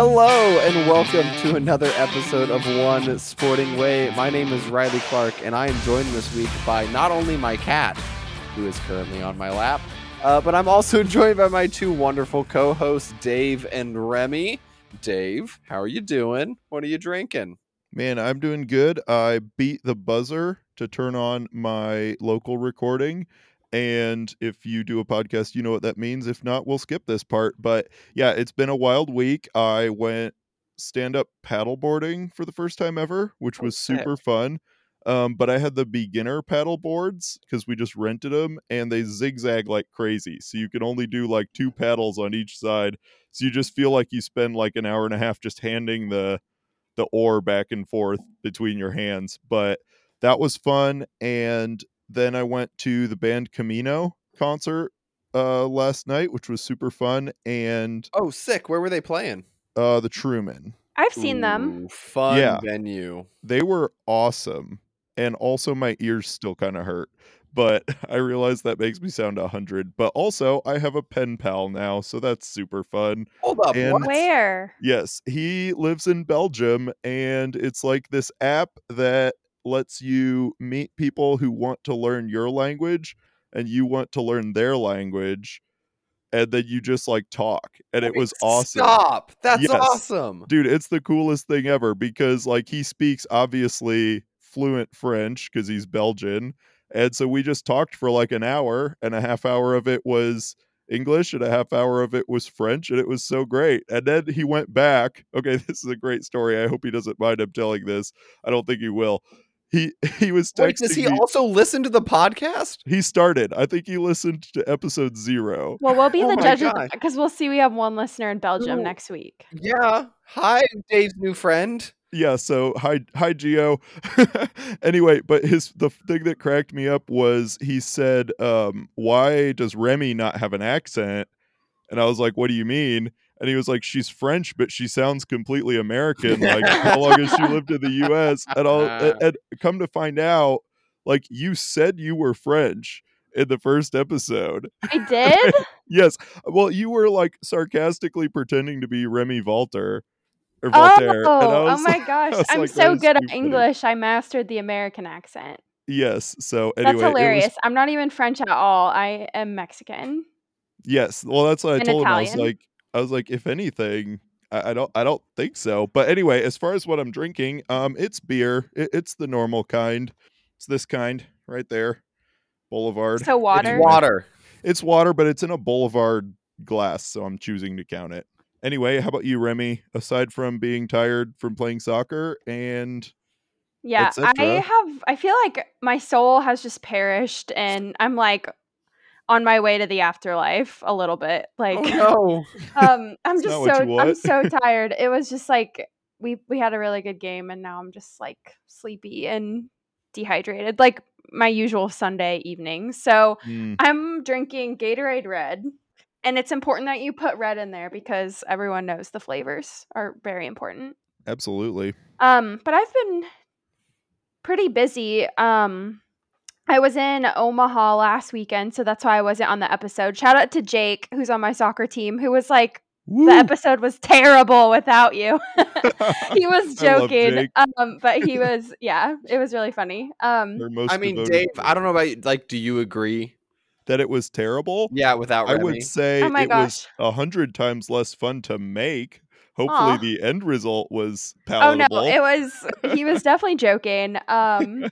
Hello and welcome to another episode of One Sporting Way. My name is Riley Clark, and I am joined this week by not only my cat, who is currently on my lap, uh, but I'm also joined by my two wonderful co-hosts, Dave and Remy. Dave, how are you doing? What are you drinking? Man, I'm doing good. I beat the buzzer to turn on my local recording. And if you do a podcast, you know what that means. If not, we'll skip this part. But yeah, it's been a wild week. I went stand up paddleboarding for the first time ever, which was super fun. Um, but I had the beginner paddle boards because we just rented them and they zigzag like crazy. So you can only do like two paddles on each side. So you just feel like you spend like an hour and a half just handing the the oar back and forth between your hands. But that was fun. And then I went to the band Camino concert uh last night, which was super fun. And Oh, sick. Where were they playing? uh the Truman. I've seen them. Fun Yeah. venue. They were awesome. And also my ears still kind of hurt. But I realize that makes me sound a hundred. But also I have a pen pal now, so that's super fun. Hold up. And- Where? Yes, he lives in Belgium, and it's like this app that lets you meet people who want to learn your language and you want to learn their language, and then you just like talk. And it was awesome. Stop. That's Yes. awesome. Dude, it's the coolest thing ever because like he speaks obviously fluent French because he's Belgian. And so we just talked for like an hour, and a half hour of it was English, and a half hour of it was French, and it was so great. And then he went back. Okay, this is a great story. I hope he doesn't mind I'm telling this. I don't think he will. He he was texting Wait, does he me- also listen to the podcast? he started. I think he listened to episode zero. Well, we'll be Oh the my judges because we'll see we have one listener in Belgium Ooh. next week. Yeah. Hi, Dave's new friend. yeah so hi hi geo anyway but his the thing that cracked me up was he said um why does remy not have an accent and i was like what do you mean and he was like she's french but she sounds completely american like how long has she lived in the us and i'll and, uh. and come to find out like you said you were french in the first episode I did? yes well you were like sarcastically pretending to be remy Walter or oh, voltaire and I oh, oh my like- gosh. I'm like, so good at. English. I mastered the American accent. Yes. So anyway, That's it was- hilarious. I'm not even French at all. I am Mexican. yes. Well, that's what I And told him. I was like, I was like, if anything, I, I don't, I don't think so. But anyway, as far as what I'm drinking, um, it's beer. It, it's the normal kind. It's this kind right there, Boulevard. So water. It's water. It's water, but it's in a Boulevard glass, so I'm choosing to count it. Anyway, how about you, Remy? Aside from being tired from playing soccer and Yeah, I have. I feel like my soul has just perished, and I'm like on my way to the afterlife a little bit. Like, Oh no. um, I'm just so I'm so tired. It was just like we we had a really good game, and now I'm just like sleepy and dehydrated, like my usual Sunday evening. So Hmm, I'm drinking Gatorade Red. And it's important that you put red in there because everyone knows the flavors are very important. absolutely. Um, but I've been pretty busy. Um, I was in Omaha last weekend, so that's why I wasn't on the episode. Shout out to Jake, who's on my soccer team, who was like, Woo! the episode was terrible without you. he was joking. Um, but he was, yeah, it was really funny. Um, I mean, devoted Dave. I don't know about you. Like, do you agree? that it was terrible. Yeah, without I would say Oh my it was a hundred times less fun to make. Hopefully, Aw. the end result was oh no, it was, he was definitely joking. Um,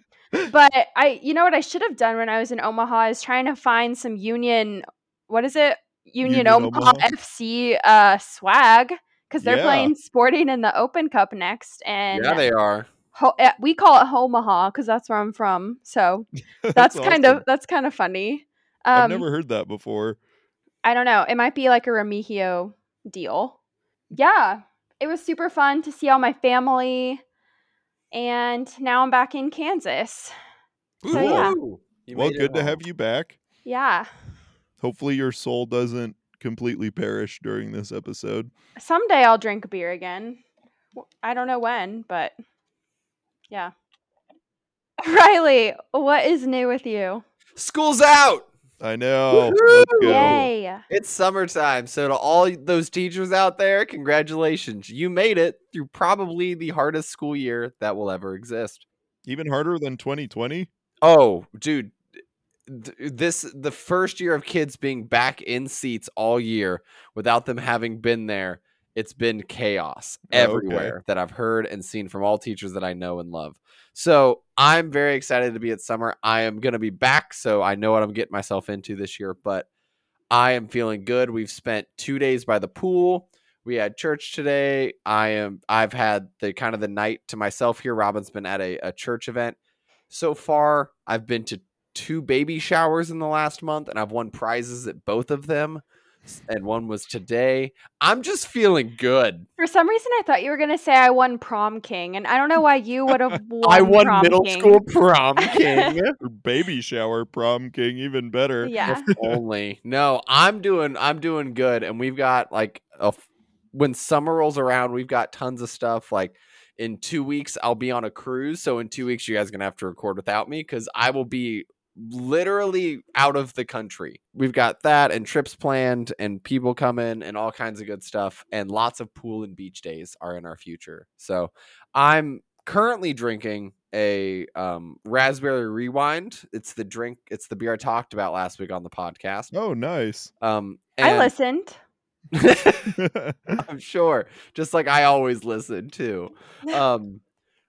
but I, you know what I should have done when I was in Omaha is trying to find some Union, what is it? Union, Union Omaha, Omaha? FC uh, swag because they're Yeah. playing Sporting in the Open Cup next, and yeah, they are. ho- eh, we call it Omaha because that's where I'm from. So that's, kind awesome. of that's kind of funny. I've Um, never heard that before. I don't know. It might be like a Remigio deal. Yeah, it was super fun to see all my family, and now I'm back in Kansas. So, yeah. Well, good to have you back. Yeah, Hopefully, your soul doesn't completely perish during this episode. someday I'll drink beer again. I don't know when, but yeah. Riley, what is new with you? School's out. I know. Woohoo! Let's go. Yay. It's summertime, so to all those teachers out there, congratulations. You made it through probably the hardest school year that will ever exist. Even harder than 2020. Oh, dude, this the first year of kids being back in seats all year without them having been there. It's been chaos Oh, okay. everywhere that I've heard and seen from all teachers that I know and love. So I'm very excited to be at summer. I am going to be back, so I know what I'm getting myself into this year. But I am feeling good. We've spent two days by the pool. We had church today. I am. I've had the kind of the night to myself here. Robin's been at a, a church event. So far, I've been to two baby showers in the last month, and I've won prizes at both of them. S- And one was today. I'm just feeling good. For some reason, I thought you were gonna say I won prom king, and I don't know why you would have won. I won prom middle king. school prom king. Baby shower prom king, even better. Yeah. only. No, I'm doing I'm doing good and we've got like a f- when summer rolls around, we've got tons of stuff like in 2 weeks I'll be on a cruise, so in 2 weeks you guys are going to have to record without me cuz I will be literally out of the country. We've got that and trips planned and people coming and all kinds of good stuff and lots of pool and beach days are in our future. So, I'm currently drinking a um, raspberry rewind. It's the drink. It's the beer I talked about last week on the podcast. Oh, nice. Um, I listened. I'm sure, just like I always listen too. Um,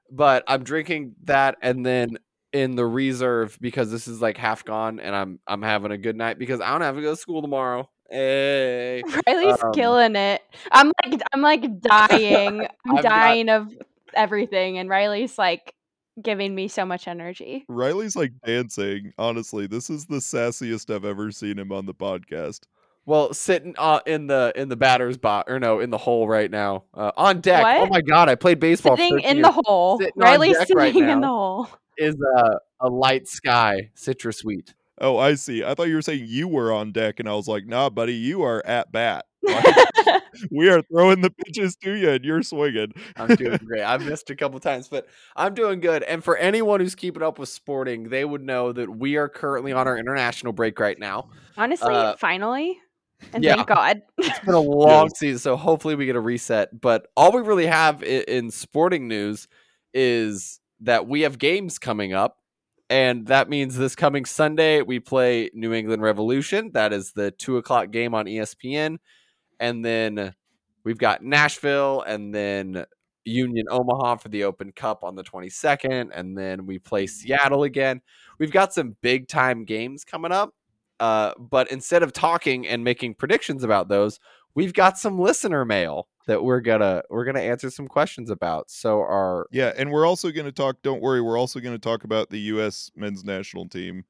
but I'm drinking that, and then in the reserve because this is like half gone, and I'm I'm having a good night because I don't have to go to school tomorrow. Hey, Riley's Um, killing it. I'm like I'm like dying. I'm I've got- dying of everything, and Riley's like giving me so much energy. Riley's like dancing. Honestly, this is the sassiest I've ever seen him on the podcast. well, sitting uh, in the in the batter's box or no, in the hole right now uh, on deck. Oh my god, I played baseball. Sitting in years. the hole. Sitting Riley's deck sitting right in the hole. Is a, a light sky citrus sweet. Oh, I see. I thought you were saying you were on deck, and I was like, nah, buddy, you are at bat. we are throwing the pitches to you, and you're swinging. I'm doing great. I've missed a couple times, but I'm doing good. And for anyone who's keeping up with sporting, they would know that we are currently on our international break right now. Honestly, Uh, finally. And yeah. thank God. It's been a long Yes. season, so hopefully we get a reset. But all we really have in, in sporting news is that we have games coming up. And that means this coming Sunday, we play New England Revolution. That is the two o'clock game on ESPN. And then we've got Nashville and then Union Omaha for the Open Cup on the 22nd. And then we play Seattle again. We've got some big time games coming up. Uh, but instead of talking and making predictions about those, we've got some listener mail that we're gonna we're gonna answer some questions about. So our Yeah, and we're also going to talk. Don't worry, we're also going to talk about the U.S. men's national team.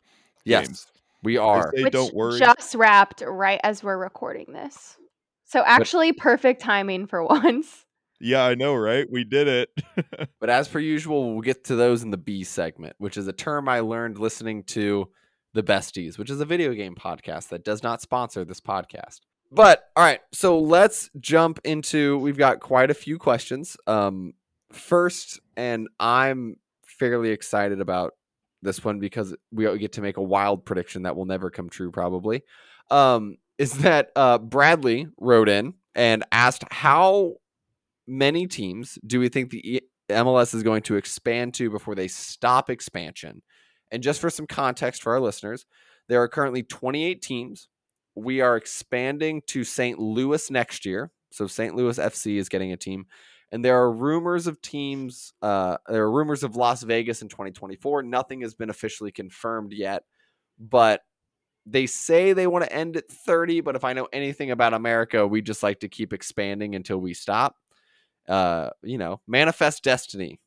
yes, games. we are. say Which don't worry. just wrapped right as we're recording this. So actually perfect timing for once. Yeah, I know, right? We did it. But as per usual, we'll get to those in the B segment, which is a term I learned listening to The Besties, which is a video game podcast that does not sponsor this podcast. But all right, so let's jump into we've got quite a few questions. Um first, and I'm fairly excited about this one because we get to make a wild prediction that will never come true probably. Um is that uh Bradley wrote in and asked how many teams do we think the MLS is going to expand to before they stop expansion? And just for some context for our listeners, there are currently 28 teams. We are expanding to St. Louis next year. So St. Louis FC is getting a team. And there are rumors of teams, uh, there are rumors of Las Vegas in 2024. Nothing has been officially confirmed yet, but they say they want to end at 30. But if I know anything about America, we just like to keep expanding until we stop uh, you know, manifest destiny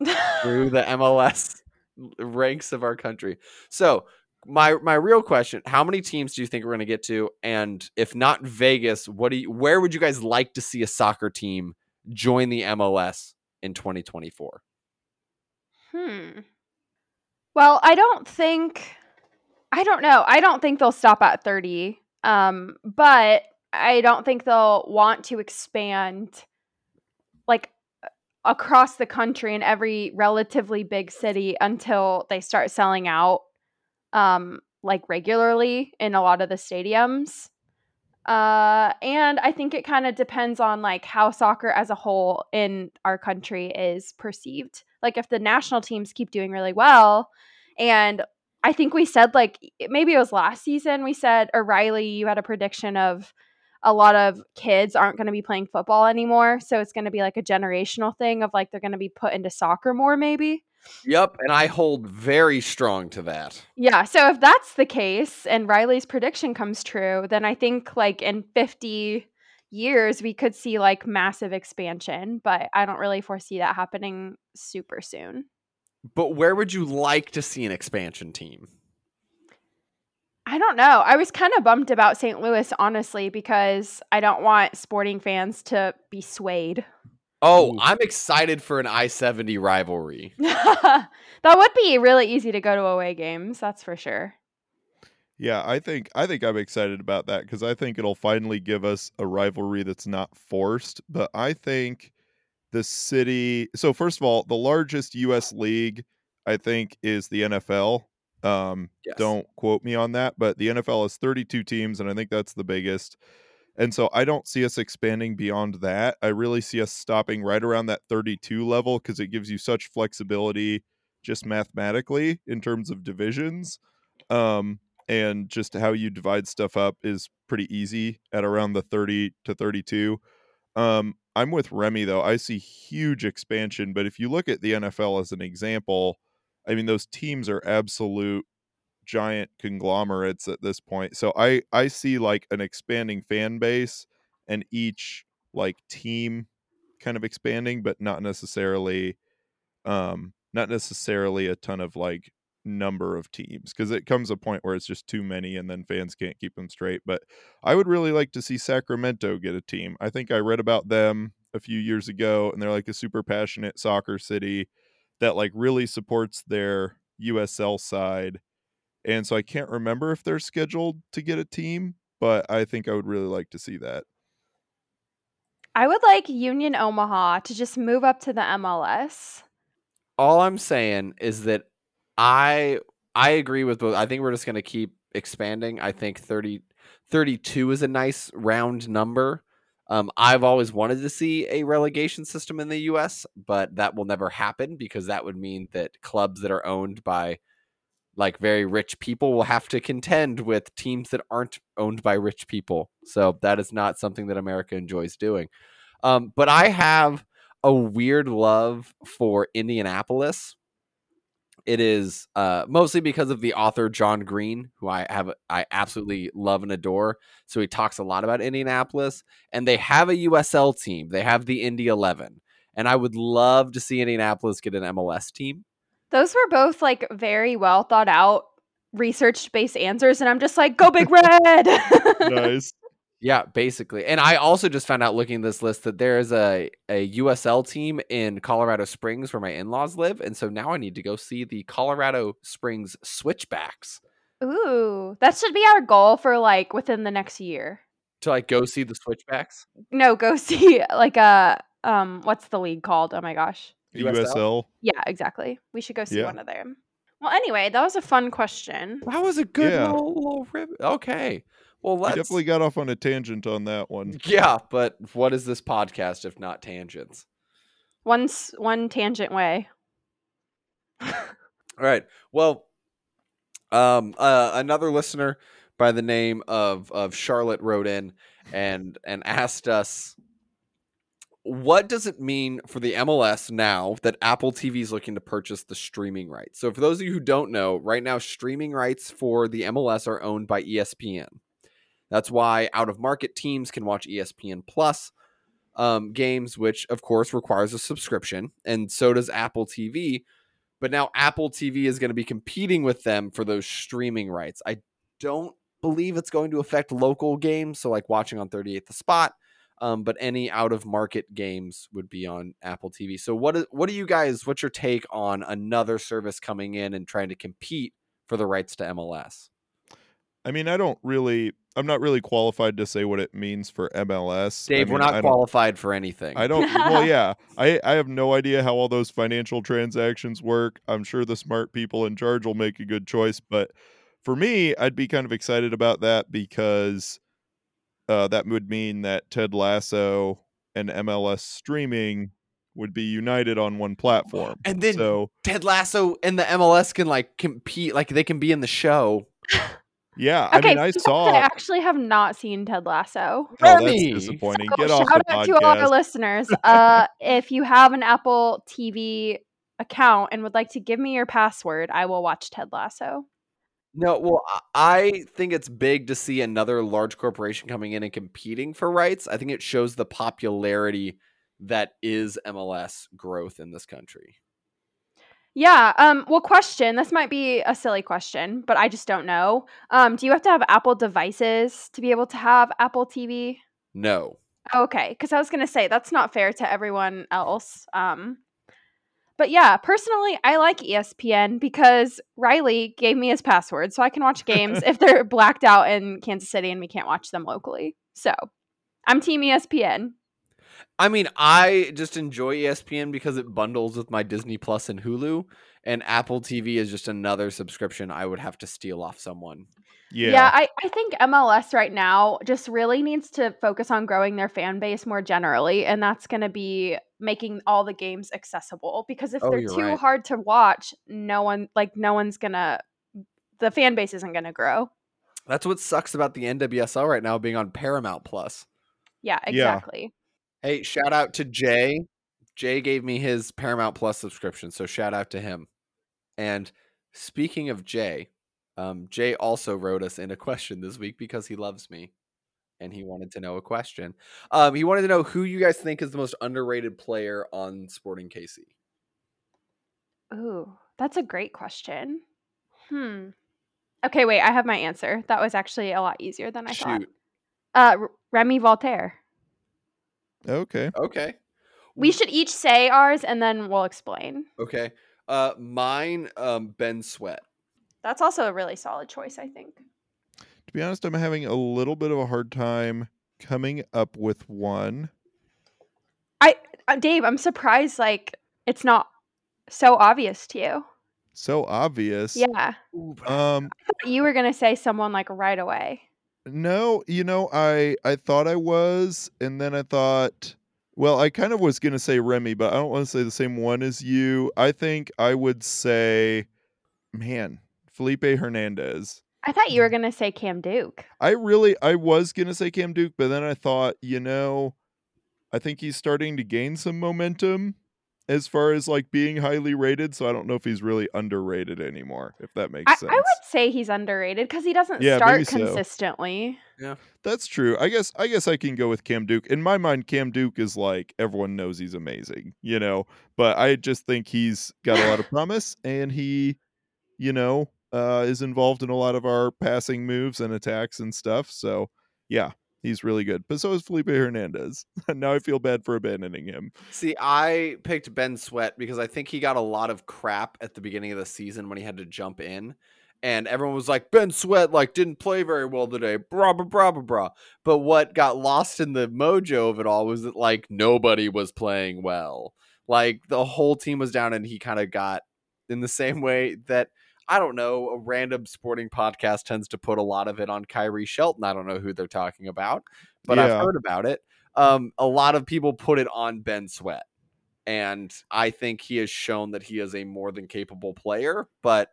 through the MLS ranks of our country. So, my my real question, how many teams do you think we're going to get to and if not Vegas, what do you where would you guys like to see a soccer team join the MLS in 2024? Hmm. Well, I don't think I don't know. I don't think they'll stop at 30. Um, but I don't think they'll want to expand like across the country in every relatively big city until they start selling out. Um, like regularly in a lot of the stadiums. Uh, and I think it kind of depends on like how soccer as a whole in our country is perceived. Like if the national teams keep doing really well, and I think we said like maybe it was last season we said or Riley you had a prediction of a lot of kids aren't going to be playing football anymore, so it's going to be like a generational thing of like they're going to be put into soccer more maybe. Yep, and I hold very strong to that. Yeah, so if that's the case and Riley's prediction comes true, then I think like in 50 years we could see like massive expansion, but I don't really foresee that happening super soon. But where would you like to see an expansion team? I don't know. I was kind of bummed about St. Louis honestly because I don't want sporting fans to be swayed. Oh, I'm excited for an I 70 rivalry. that would be really easy to go to away games, that's for sure. Yeah, I think I think I'm excited about that because I think it'll finally give us a rivalry that's not forced. But I think the city. So first of all, the largest U.S. league I think is the NFL. Um, Yes. Don't quote me on that, but the NFL has 32 teams, and I think that's the biggest. And so I don't see us expanding beyond that. I really see us stopping right around that 32 level because it gives you such flexibility just mathematically in terms of divisions. Um, and just how you divide stuff up is pretty easy at around the 30 to 32. Um, I'm with Remy though. I see huge expansion, but if you look at the NFL as an example, I mean those teams are absolute giant conglomerates at this point. So I I see like an expanding fan base and each like team kind of expanding but not necessarily um not necessarily a ton of like number of teams because it comes a point where it's just too many and then fans can't keep them straight but i would really like to see sacramento get a team i think i read about them a few years ago and they're like a super passionate soccer city that like really supports their usl side and so i can't remember if they're scheduled to get a team but i think i would really like to see that I would like Union Omaha to just move up to the MLS. All I'm saying is that I I agree with both. I think we're just going to keep expanding. I think 30 32 is a nice round number. Um, I've always wanted to see a relegation system in the US, but that will never happen because that would mean that clubs that are owned by like very rich people will have to contend with teams that aren't owned by rich people. So that is not something that America enjoys doing. Um, but I have a weird love for Indianapolis. It is uh, mostly because of the author John Green, who I have I absolutely love and adore. So he talks a lot about Indianapolis, and they have a USL team. They have the Indy Eleven, and I would love to see Indianapolis get an MLS team. Those were both like very well thought out research based answers and I'm just like go big red. nice Yeah, basically. And I also just found out looking at this list that there is a, a USL team in Colorado Springs where my in laws live. And so now I need to go see the Colorado Springs Switchbacks Ooh, that should be our goal for like within the next year. to like go see the Switchbacks. No, go see like a um what's the league called? Oh my gosh. USL? usl Yeah, exactly. We should go see Yeah. one of them. Well, anyway, that was a fun question. That was a good Yeah. little, little rib. Okay. Well, we let's. definitely got off on a tangent on that one Yeah, but what is this podcast if not tangents? One one tangent way. All right. Well, um, uh, another listener by the name of of Charlotte wrote in and and asked us, what does it mean for the MLS now that Apple TV is looking to purchase the streaming rights? So, for those of you who don't know, right now streaming rights for the MLS are owned by ESPN. That's why out of market teams can watch ESPN Plus um, games, which of course requires a subscription, and so does Apple TV. But now Apple TV is going to be competing with them for those streaming rights. I don't believe it's going to affect local games, so like watching on 38th the spot. Um, but any out of market games would be on Apple TV. So what is what do you guys? What's your take on another service coming in and trying to compete for the rights to MLS? I mean, I don't really, I'm not really qualified to say what it means for MLS. I Dave, we're not don't- qualified for anything. I don't. Well, yeah, I I have no idea how all those financial transactions work. I'm sure the smart people in charge will make a good choice, but for me, I'd be kind of excited about that because uh, that would mean that Ted Lasso and MLS streaming would be united on one platform. And then so Ted Lasso and the MLS can like compete, like they can be in the show. yeah, I okay, mean, I saw. that actually have not seen Ted Lasso. Oh, that's Remy! disappointing. So Get off shout the out to all our listeners. Uh, if you have an Apple TV account and would like to give me your password, I will watch Ted Lasso. No, well, I think it's big to see another large corporation coming in and competing for rights. I think it shows the popularity that is MLS growth in this country. Yeah. Um. Well, question. This might be a silly question, but I just don't know. Um. Do you have to have Apple devices to be able to have Apple TV? No. Okay, because I was gonna say that's not fair to everyone else. Um, but yeah, personally, I like ESPN because Riley gave me his password, so I can watch games if they're blacked out in Kansas City and we can't watch them locally. So, I'm Team ESPN. I mean, I just enjoy ESPN because it bundles with my Disney Plus and Hulu, and Apple TV is just another subscription I would have to steal off someone. Yeah. Yeah, I, I think MLS right now just really needs to focus on growing their fan base more generally, and that's going to be making all the games accessible. Because if Oh, they're too right. hard to watch, no one like no one's gonna the fan base isn't gonna grow. That's what sucks about the NWSL right now being on Paramount Plus. Yeah, Yeah. exactly. Hey, shout out to Jay. Jay gave me his Paramount Plus subscription, so shout out to him. And speaking of Jay, um, Jay also wrote us in a question this week because he loves me, and he wanted to know a question. Um, he wanted to know who you guys think is the most underrated player on Sporting KC. Ooh, that's a great question. Hmm. Okay, wait, I have my answer. That was actually a lot easier than I thought. Uh, R- Remy Voltaire. Okay. Okay. We should each say ours and then we'll explain. Okay. Uh, mine, um, Ben Sweat. That's also a really solid choice, I think. To be honest, I'm having a little bit of a hard time coming up with one. I, uh, Dave, I'm surprised like it's not so obvious to you. So obvious. Yeah. Um You were going to say someone like right away. no, you know, I I thought I was and then I thought well, I kind of was going to say Remy, but I don't want to say the same one as you. I think I would say man, Felipe Hernandez. I thought you were mm. going to say Cam Duke. I really I was gonna say Cam Duke, but then I thought, you know, I think he's starting to gain some momentum as far as like being highly rated. So I don't know if he's really underrated anymore, if that makes I, sense. I would say he's underrated because he doesn't Yeah, maybe start so. consistently. That's true. I guess I guess I can go with Cam Duke. In my mind, Cam Duke is like everyone knows he's amazing, you know. But I just think he's got a lot of promise and he, you know, uh, is involved in a lot of our passing moves and attacks and stuff. So yeah, he's really good. But so is Felipe Hernandez. And now I feel bad for abandoning him. See, I picked Ben Sweat because I think he got a lot of crap at the beginning of the season when he had to jump in. And everyone was like, Ben Sweat like didn't play very well today. Blah blah blah blah blah. But what got lost in the mojo of it all was that like nobody was playing well. Like the whole team was down and he kind of got in the same way that I don't know, a random sporting podcast tends to put a lot of it on Khiry Shelton. I don't know who they're talking about, but Yeah. I've heard about it. Um, a lot of people put it on Ben Sweat. And I think he has shown that he is a more than capable player, but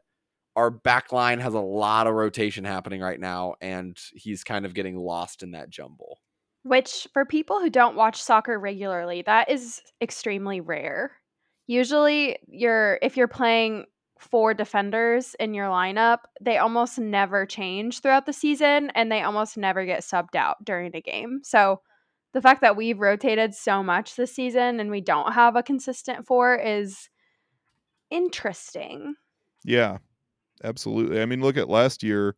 our back line has a lot of rotation happening right now, and he's kind of getting lost in that jumble. Which, for people who don't watch soccer regularly, that is extremely rare. Usually, you're if you're playing four defenders in your lineup, they almost never change throughout the season, and they almost never get subbed out during a game. So, the fact that we've rotated so much this season and we don't have a consistent four is interesting. Yeah, absolutely. I mean, look at last year.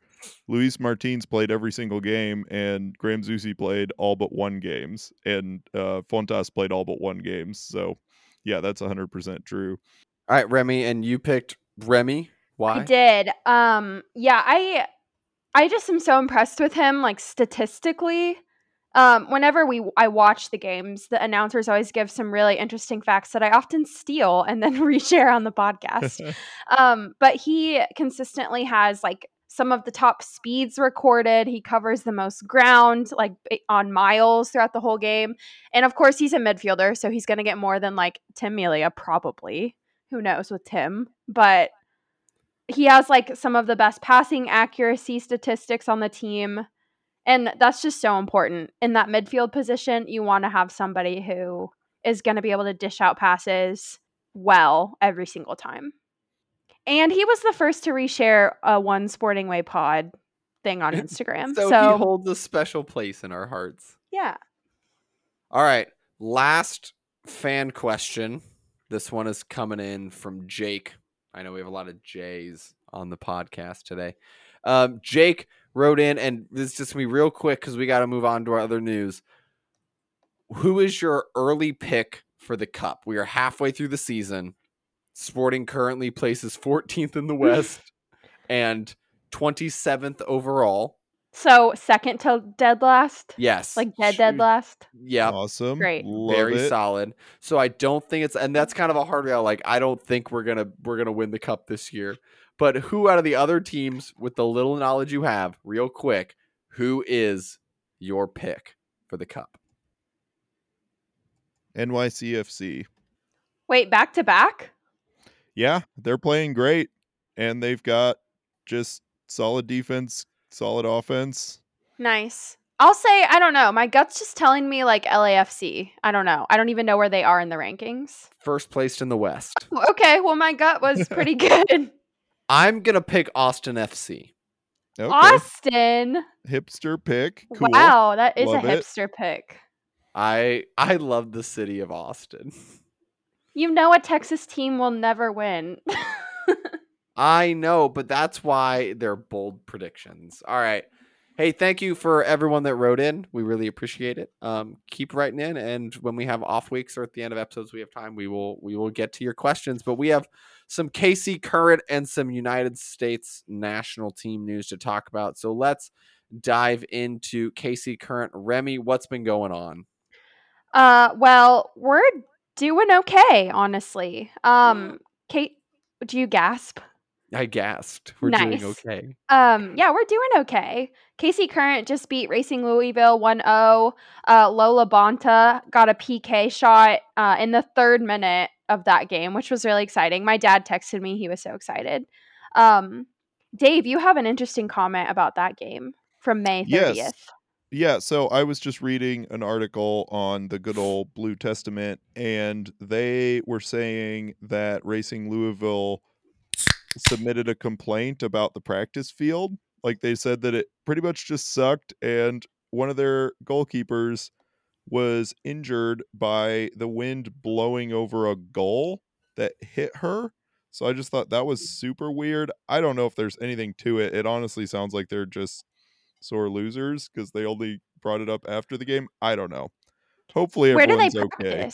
Luis Martins played every single game, and Graham Zusi played all but one games, and uh, Fontas played all but one games. So, yeah, that's 100% true. All right, Remy, and you picked Remy. Why? I did. Um yeah, I I just am so impressed with him like statistically. Um whenever we I watch the games, the announcers always give some really interesting facts that I often steal and then reshare on the podcast. um but he consistently has like some of the top speeds recorded. He covers the most ground, like on miles throughout the whole game. And of course, he's a midfielder, so he's going to get more than like Tim Melia, probably. Who knows with Tim? But he has like some of the best passing accuracy statistics on the team. And that's just so important. In that midfield position, you want to have somebody who is going to be able to dish out passes well every single time. And he was the first to reshare a One Sporting Way pod thing on Instagram. so, so he holds a special place in our hearts. yeah. All right. Last fan question. This one is coming in from Jake. I know we have a lot of J's on the podcast today. Um, Jake wrote in, and this is just be real quick because we got to move on to our other news. Who is your early pick for the cup? We are halfway through the season. Sporting currently places 14th in the West and 27th overall. So second to dead last? Yes. Like dead dead last? Yeah. Awesome. Great. Love very it. solid. So I don't think it's and that's kind of a hard real. Like I don't think we're gonna we're gonna win the cup this year. But who out of the other teams, with the little knowledge you have, real quick, who is your pick for the cup? NYCFC. Wait, back to back? Yeah, they're playing great, and they've got just solid defense, solid offense. Nice. I'll say I don't know. My gut's just telling me like LAFC. I don't know. I don't even know where they are in the rankings. First placed in the West. Oh, okay, well my gut was pretty good. I'm gonna pick Austin FC. Okay. Austin. Hipster pick. Cool. Wow, that is Love a it. hipster pick. I I love the city of Austin. You know a Texas team will never win. I know, but that's why they're bold predictions. All right. Hey, thank you for everyone that wrote in. We really appreciate it. Um, keep writing in, and when we have off weeks or at the end of episodes, we have time. We will we will get to your questions. But we have some KC current and some United States national team news to talk about. So let's dive into KC current. Remy, what's been going on? uh well, we're doing okay, honestly. Um Kate, do you gasp? I gasped. We're doing okay. Um, yeah, we're doing okay. KC Current just beat Racing Louisville 1 0. Uh, Lo LaBonta got a PK shot uh, in the third minute of that game, which was really exciting. My dad texted me, he was so excited. Um, Dave, you have an interesting comment about that game from May 30th. Yes. Yeah, so I was just reading an article on the good old Blue Testament, and they were saying that Racing Louisville submitted a complaint about the practice field. Like they said that it pretty much just sucked, and one of their goalkeepers was injured by the wind blowing over a goal that hit her. So I just thought that was super weird. I don't know if there's anything to it. It honestly sounds like they're just sore losers because they only brought it up after the game. I don't know. Hopefully Where everyone's okay.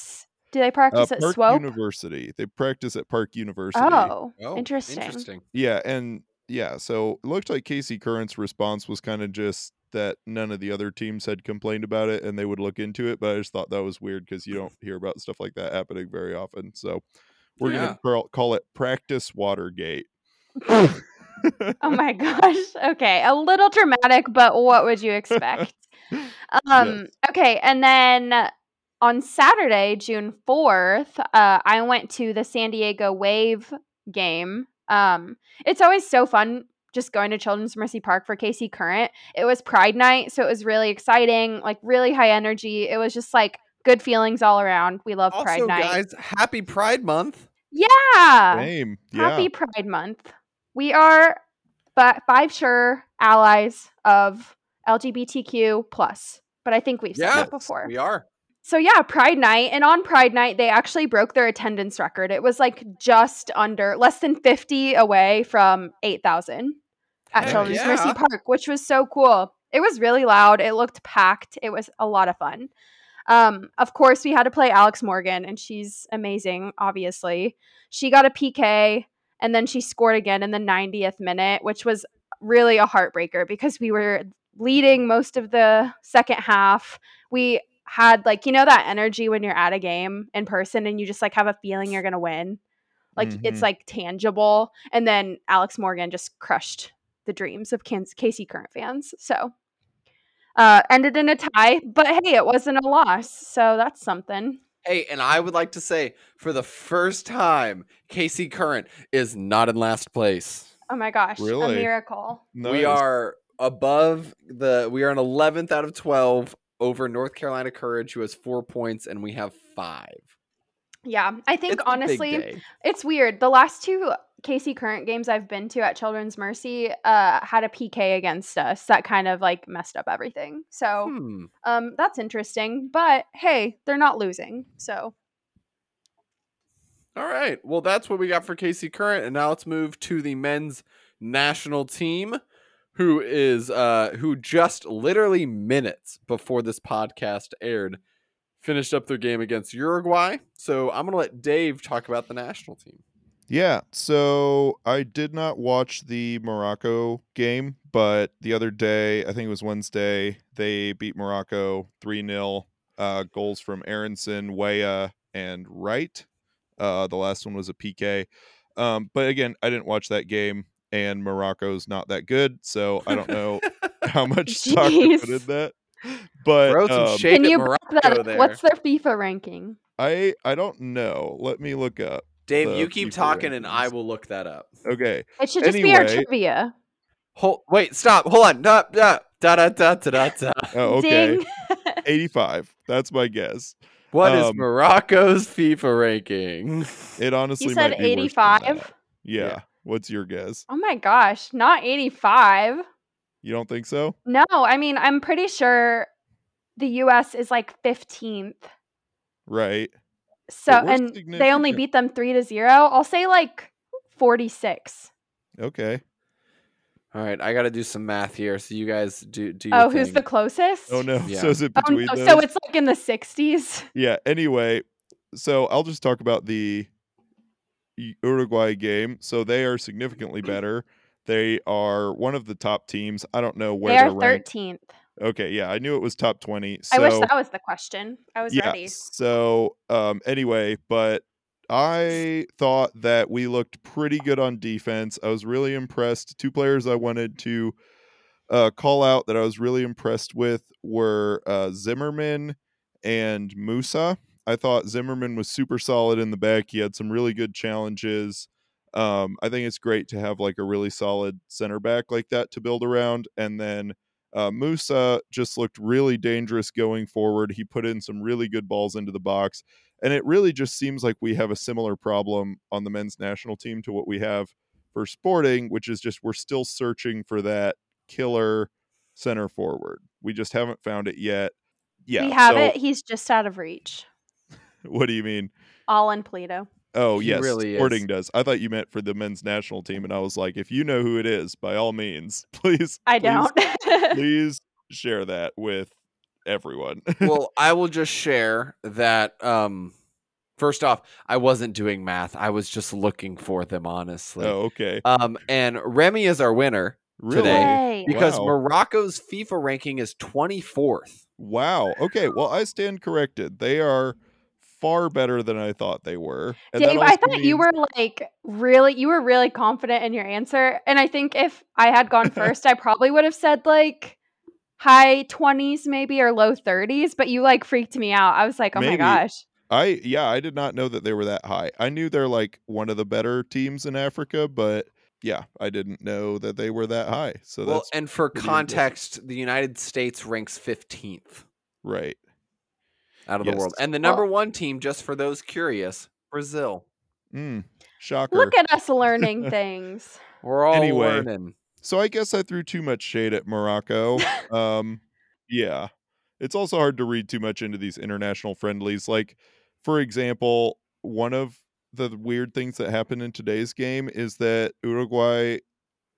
Practice? Do they Uh, practice at Park Swope? University. They practice at Park University. Oh, Oh, interesting. Interesting. Yeah, and yeah, so it looked like KC Current's response was kind of just that none of the other teams had complained about it and they would look into it, but I just thought that was weird because you don't hear about stuff like that happening very often. So we're Yeah. gonna call, call it practice Watergate. oh my gosh. Okay, a little dramatic, but what would you expect? Um, Yes. okay, and then on Saturday, June 4th, uh, I went to the San Diego Wave game. Um, it's always so fun just going to Children's Mercy Park for KC Current. It was Pride Night, so it was really exciting, like really high energy. It was just like good feelings all around. We love Pride Night. guys, happy Pride Month. yeah. Same. Yeah. Happy Pride Month. We are but five sure allies of LGBTQ plus. But I think we've said Yes, that before. We are. So yeah, Pride Night, and on Pride Night they actually broke their attendance record. It was like just under less than 50 away from 8,000 at Heck Children's yeah. Mercy Park, which was so cool. It was really loud. It looked packed. It was a lot of fun. Um, of course, we had to play Alex Morgan, and she's amazing, obviously. She got a PK, and then she scored again in the 90th minute, which was really a heartbreaker because we were leading most of the second half. We had like you know that energy when you're at a game in person and you just like have a feeling you're gonna win like it's Mhm. like tangible and then alex morgan just crushed the dreams of Kansas KC Current fans. So uh, ended in a tie, but hey, it wasn't a loss, so that's something. Hey, and I would like to say for the first time, KC Current is not in last place. Oh my gosh, a Really? miracle! We are above the we are an 11th out of 12 over North Carolina Courage who has 4 points and we have 5. Yeah, I think It's honestly, it's weird. The last two KC Current games I've been to at Children's Mercy uh, had a PK against us that kind of like messed up everything. So Hmm. um, that's interesting. But hey, they're not losing, so All right. Well, that's what we got for KC Current, and now let's move to the men's national team, who is uh who just literally minutes before this podcast aired, finished up their game against Uruguay. So I'm gonna let Dave talk about the national team. Yeah, so I did not watch the Morocco game, but the other day, I think it was Wednesday, they beat Morocco 3 0. Uh, goals from Aronson, Weah, and Wright. Uh, the last one was a PK. Um, but again, I didn't watch that game, and Morocco's not that good, so I don't know how much stock to put in that. But um, can you back that up? there. What's their FIFA ranking? I I don't know. Let me look up. Dave, you keep FIFA talking, and I will look that up. Okay. It should just be our trivia. Hold, wait, stop, hold on, da da da da da da da. da. Oh, okay. 85. That's my guess. What is Um, Morocco's FIFA ranking? It honestly you said might be worse than 85. that. Yeah. Yeah. What's your guess? Oh my gosh, not 85. You don't think so? No, I mean, I'm pretty sure the US is like 15th. Right. So, and they only beat them 3 to 0. I'll say like 46. Okay. All right, I got to do some math here. So you guys do do. Your Oh, who's the closest? Oh no. Yeah. So is it between? Oh, no. those? So it's like in the 60s. yeah. Anyway, so I'll just talk about the U- Uruguay game. So they are significantly better. They are one of the top teams. I don't know where They are. 13th. Okay, yeah, I knew it was top 20. So I wish that was the question. I was yeah. ready. So um anyway, but I thought that we looked pretty good on defense. I was really impressed. Two players I wanted to uh, call out that I was really impressed with were uh, Zimmerman and Musah. I thought Zimmerman was super solid in the back. He had some really good challenges. Um, I think it's great to have like a really solid center back like that to build around. And then uh, Musah just looked really dangerous going forward. He put in some really good balls into the box. And it really just seems like we have a similar problem on the men's national team to what we have for sporting, which is just we're still searching for that killer center forward. We just haven't found it yet. Yeah. we have so it. He's just out of reach. What do you mean? Alan Pulido. Oh, He yes. really is. Sporting does. I thought you meant for the men's national team. And I was like, if you know who it is, by all means, please. I please, don't. please share that with everyone. well, I will just share that. Um, first off, I wasn't doing math. I was just looking for them, honestly. oh, okay. Um, and Remy is our winner Really? today Yay. because Wow. Morocco's FIFA ranking is 24th. Wow. Okay. Well, I stand corrected. They are far better than I thought they were. And Dave, I also thought you were like really, you were really confident in your answer. And I think if I had gone first, I probably would have said like high 20s maybe or low 30s, but you like freaked me out. I was like, oh Maybe. my gosh. I yeah, I did not know that they were that high. I knew they're like one of the better teams in Africa, but yeah, I didn't know that they were that high. So well, that's and for context, the United States ranks 15th right. Out of the world. And the Well- number one team, just for those curious, Brazil. Mm, shocker. Look at us learning things. We're all Anyway. learning. So I guess I threw too much shade at Morocco. um, yeah, it's also hard to read too much into these international friendlies. Like, for example, one of the weird things that happened in today's game is that Uruguay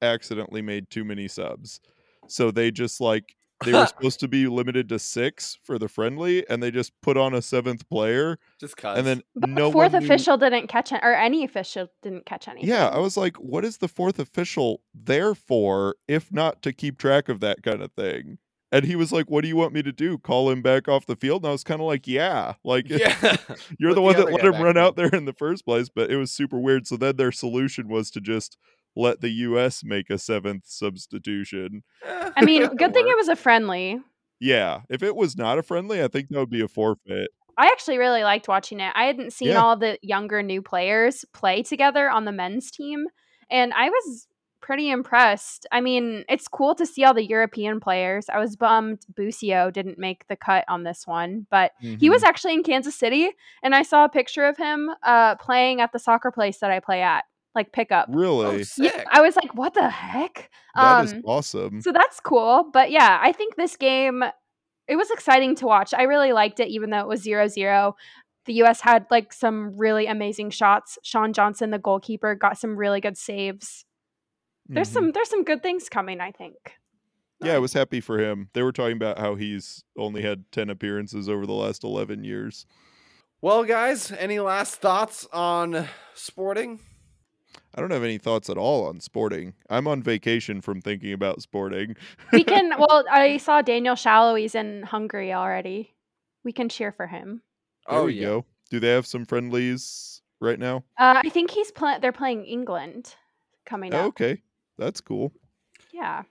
accidentally made too many subs. So they just like they were supposed to be limited to six for the friendly, and they just put on a seventh player, Just cause. and then But no the fourth one knew- official didn't catch it, or any official didn't catch anything. Yeah, I was like, what is the fourth official there for, if not to keep track of that kind of thing? And he was like, What do you want me to do? Call him back off the field? And I was kind of like, Yeah, like yeah. you're Put the the one that let him run out there in the first place. But it was super weird. So then their solution was to just let the U.S. make a seventh substitution. I mean, good thing it was a friendly. Yeah, if it was not a friendly, I think that would be a forfeit. I actually really liked watching it. I hadn't seen Yeah. all the younger new players play together on the men's team, and I was pretty impressed. I mean, it's cool to see all the European players. I was bummed Busio didn't make the cut on this one, but he was actually in Kansas City, and I saw a picture of him uh, playing at the soccer place that I play at, like pickup. really Oh, sick. I was like, "What the heck?" that is Um, awesome. so that's cool. But yeah, I think this game it was exciting to watch. I really liked it even though it was 0-0. The US had like some really amazing shots. Sean Johnson, the goalkeeper, got some really good saves. There's Mhm. some there's some good things coming, I think. Yeah, I was happy for him. They were talking about how he's only had ten appearances over the last eleven years. Well, guys, any last thoughts on sporting? I don't have any thoughts at all on sporting. I'm on vacation from thinking about sporting. We can well, I saw Daniel Salloi, he's in Hungary already. We can cheer for him. There oh we yeah. go. Do they have some friendlies right now? Uh, I think he's playing they're playing England coming up. okay, that's cool. Yeah.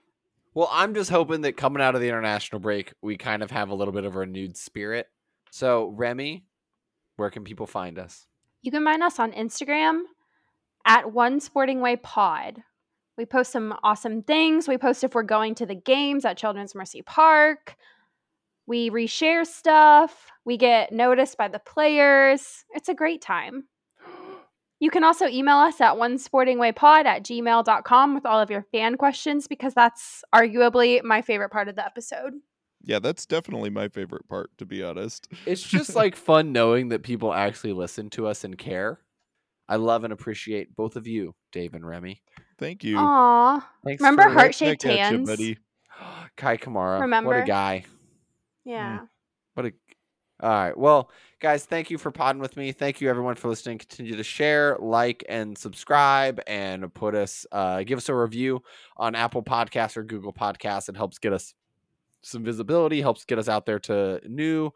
Well, I'm just hoping that coming out of the international break, we kind of have a little bit of a renewed spirit. So, Remy, where can people find us? You can find us on Instagram at One Sporting Way Pod. We post some awesome things. We post if we're going to the games at Children's Mercy Park. We reshare stuff. We get noticed by the players. It's a great time. You can also email us at onesportingwaypod at gmail.com with all of your fan questions because that's arguably my favorite part of the episode. Yeah, that's definitely my favorite part, to be honest. It's just like fun knowing that people actually listen to us and care. I love and appreciate both of you, Dave and Remy. Thank you. Aw. Thanks Remember for- Heart shaped back at ya, hands? buddy. Kei Kamara. Remember? What a guy. Yeah. What a all right. Well, guys, thank you for podding with me. Thank you everyone for listening. Continue to share, like, and subscribe, and put us uh, give us a review on Apple Podcasts or Google Podcasts. It helps get us some visibility, helps get us out there to new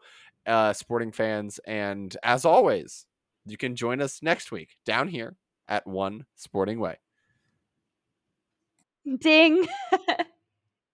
uh, sporting fans. And as always, you can join us next week down here at One Sporting Way. Ding.